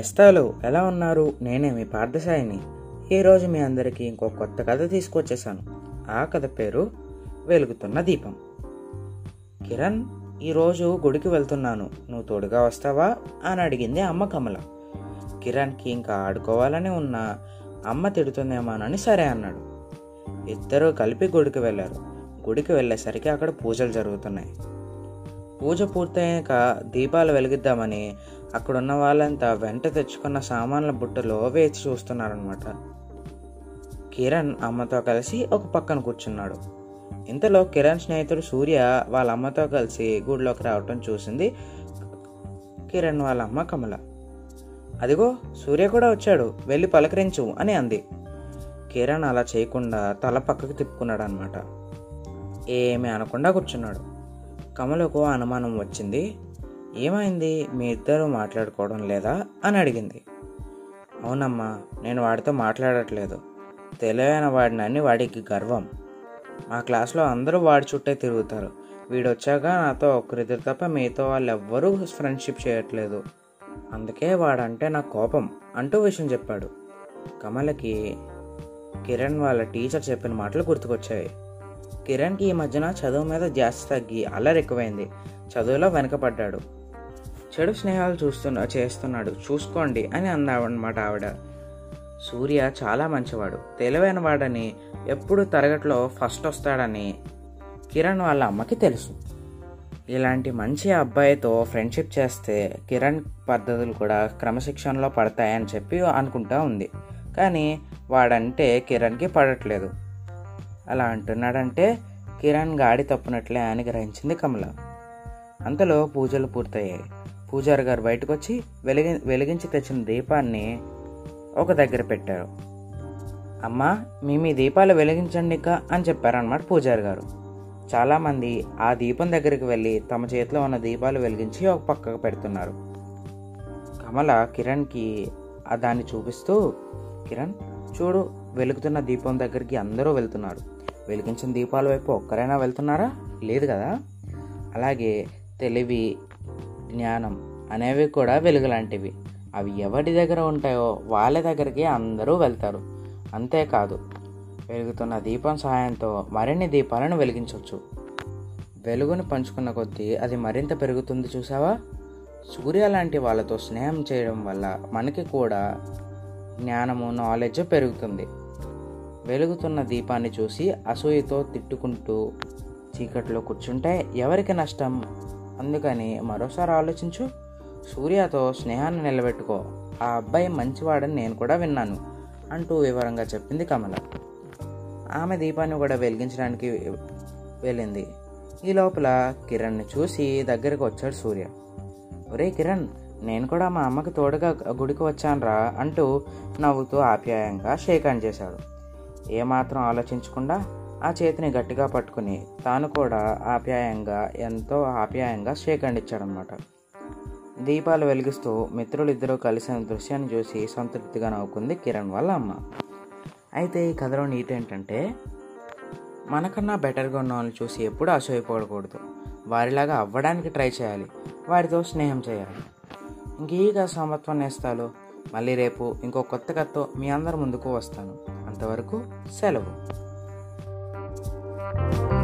నేస్తాలు ఎలా ఉన్నారు? నేనే మీ పార్థసాయిని. ఈరోజు మీ అందరికీ ఇంకో కొత్త కథ తీసుకొచ్చేసాను ఆ కథ పేరు వెలుగుతున్న దీపం. కిరణ్ ఈరోజు గుడికి వెళ్తున్నాను. నువ్వు తోడుగా వస్తావా? అని అడిగింది అమ్మ కమల. కిరణ్కి ఇంకా ఆడుకోవాలని ఉన్న అమ్మ తిడుతుందేమోనని సరే అన్నాడు. ఇద్దరూ కలిపి గుడికి వెళ్ళారు. గుడికి వెళ్ళేసరికి అక్కడ పూజలు జరుగుతున్నాయి. పూజ పూర్తయ్యాక దీపాలు వెలిగిద్దామని అక్కడున్న వాళ్ళంతా వెంట తెచ్చుకున్న సామాన్ల బుట్టలో వేచి చూస్తున్నారనమాట కిరణ్ అమ్మతో కలిసి ఒక పక్కన కూర్చున్నాడు. ఇంతలో కిరణ్ స్నేహితుడు సూర్య వాళ్ళ అమ్మతో కలిసి గుడిలోకి రావటం చూసింది కిరణ్ వాళ్ళ అమ్మ కమల. అదిగో సూర్య కూడా వచ్చాడు వెళ్ళి పలకరించు అని అంది. కిరణ్ అలా చేయకుండా తల పక్కకు తిప్పుకున్నాడు అనమాట ఏమీ అనకుండా కూర్చున్నాడు. కమలకు అనుమానం వచ్చింది ఏమైంది? మీ ఇద్దరు మాట్లాడుకోవడం లేదా? అని అడిగింది. అవునమ్మా నేను వాడితో మాట్లాడట్లేదు. తెలివైన వాడినని వాడికి గర్వం. మా క్లాస్లో అందరూ వాడి చుట్టే తిరుగుతారు. వీడు వచ్చాక నాతో ఒకరిద్దరు తప్ప మిగతా వాళ్ళు ఎవ్వరూ ఫ్రెండ్షిప్ చేయట్లేదు. అందుకే వాడంటే నా కోపం అంటూ విషయం చెప్పాడు. కమలకి కిరణ్ వాళ్ళ టీచర్ చెప్పిన మాటలు గుర్తుకొచ్చాయి. కిరణ్కి ఈ మధ్యన చదువు మీద జాస్తి తగ్గి అల్లరి ఎక్కువైంది. చదువులో వెనకపడ్డాడు చెడు స్నేహాలు చూస్తున్నా చేస్తున్నాడు. చూసుకోండి అని అన్నాడనమాట ఆవిడ. సూర్య చాలా మంచివాడు. తెలివైన వాడని ఎప్పుడు తరగతిలో ఫస్ట్ వస్తాడని కిరణ్ వాళ్ళ అమ్మకి తెలుసు. ఇలాంటి మంచి అబ్బాయితో ఫ్రెండ్షిప్ చేస్తే కిరణ్ పద్ధతులు కూడా క్రమశిక్షణలో పడతాయని చెప్పి అనుకుంటా ఉంది. కానీ వాడంటే కిరణ్కి పడట్లేదు. అలా అంటున్నాడంటే కిరణ్ గాడి తప్పునట్లే అని గ్రహించింది కమల. అంతలో పూజలు పూర్తయ్యాయి. పూజారి గారు బయటకు వచ్చి వెలిగి వెలిగించి తెచ్చిన దీపాన్ని ఒక దగ్గర పెట్టారు. అమ్మా మీ మీ దీపాలు వెలిగించండి ఇక అని చెప్పారన్నమాట పూజారి గారు. చాలామంది ఆ దీపం దగ్గరికి వెళ్ళి తమ చేతిలో ఉన్న దీపాలు వెలిగించి ఒక పక్కకు పెడుతున్నారు. కమల కిరణ్కి ఆ దాన్ని చూపిస్తూ కిరణ్ చూడు వెలుగుతున్న దీపం దగ్గరికి అందరూ వెళ్తున్నారు. వెలిగించిన దీపాల వైపు ఒక్కరైనా వెళ్తున్నారా? లేదు కదా? అలాగే తెలివి జ్ఞానం అనేవి కూడా వెలుగు లాంటివి అవి ఎవరి దగ్గర ఉంటాయో వాళ్ళ దగ్గరికి అందరూ వెళ్తారు. అంతేకాదు వెలుగుతున్న దీపం సహాయంతో మరిన్ని దీపాలను వెలిగించవచ్చు వెలుగును పంచుకున్న కొద్దీ అది మరింత పెరుగుతుంది చూసావా సూర్య లాంటి వాళ్ళతో స్నేహం చేయడం వల్ల మనకి కూడా జ్ఞానము నాలెడ్జ్ పెరుగుతుంది. వెలుగుతున్న దీపాన్ని చూసి అసూయతో తిట్టుకుంటూ చీకట్లో కూర్చుంటే ఎవరికి నష్టం? అందుకని మరోసారి ఆలోచించు. సూర్యతో స్నేహాన్ని నిలబెట్టుకో. ఆ అబ్బాయి మంచివాడని నేను కూడా విన్నాను అంటూ వివరంగా చెప్పింది కమల. ఆమె దీపాన్ని కూడా వెలిగించడానికి వెళ్ళింది. ఈ లోపల కిరణ్ని చూసి దగ్గరకు వచ్చాడు సూర్య. ఒరే కిరణ్ నేను కూడా మా అమ్మకి తోడుగా గుడికి వచ్చానురా అంటూ నవ్వుతూ ఆప్యాయంగా షేక్ హ్యాండ్ చేశాడు. ఏమాత్రం ఆలోచించకుండా ఆ చేతిని గట్టిగా పట్టుకుని తాను కూడా ఆప్యాయంగా ఎంతో ఆప్యాయంగా షేక్ హ్యాండ్ ఇచ్చాడనమాట దీపాలు వెలిగిస్తూ మిత్రులిద్దరూ కలిసిన దృశ్యాన్ని చూసి సంతృప్తిగా నవ్వుకుంది కిరణ్ వాళ్ళ అమ్మ. అయితే ఈ కథలో నీతి ఏంటంటే మనకన్నా బెటర్గా ఉన్న వాళ్ళని చూసి ఎప్పుడూ అసూయపడకూడదు. వారిలాగా అవ్వడానికి ట్రై చేయాలి. వారితో స్నేహం చేయాలి. ఇంక ఈ కథ సమత్వం నేస్తాలు? మళ్ళీ రేపు ఇంకో కొత్త కథతో మీ అందరి ముందుకు వస్తాను. అంతవరకు సెలవు. Bye.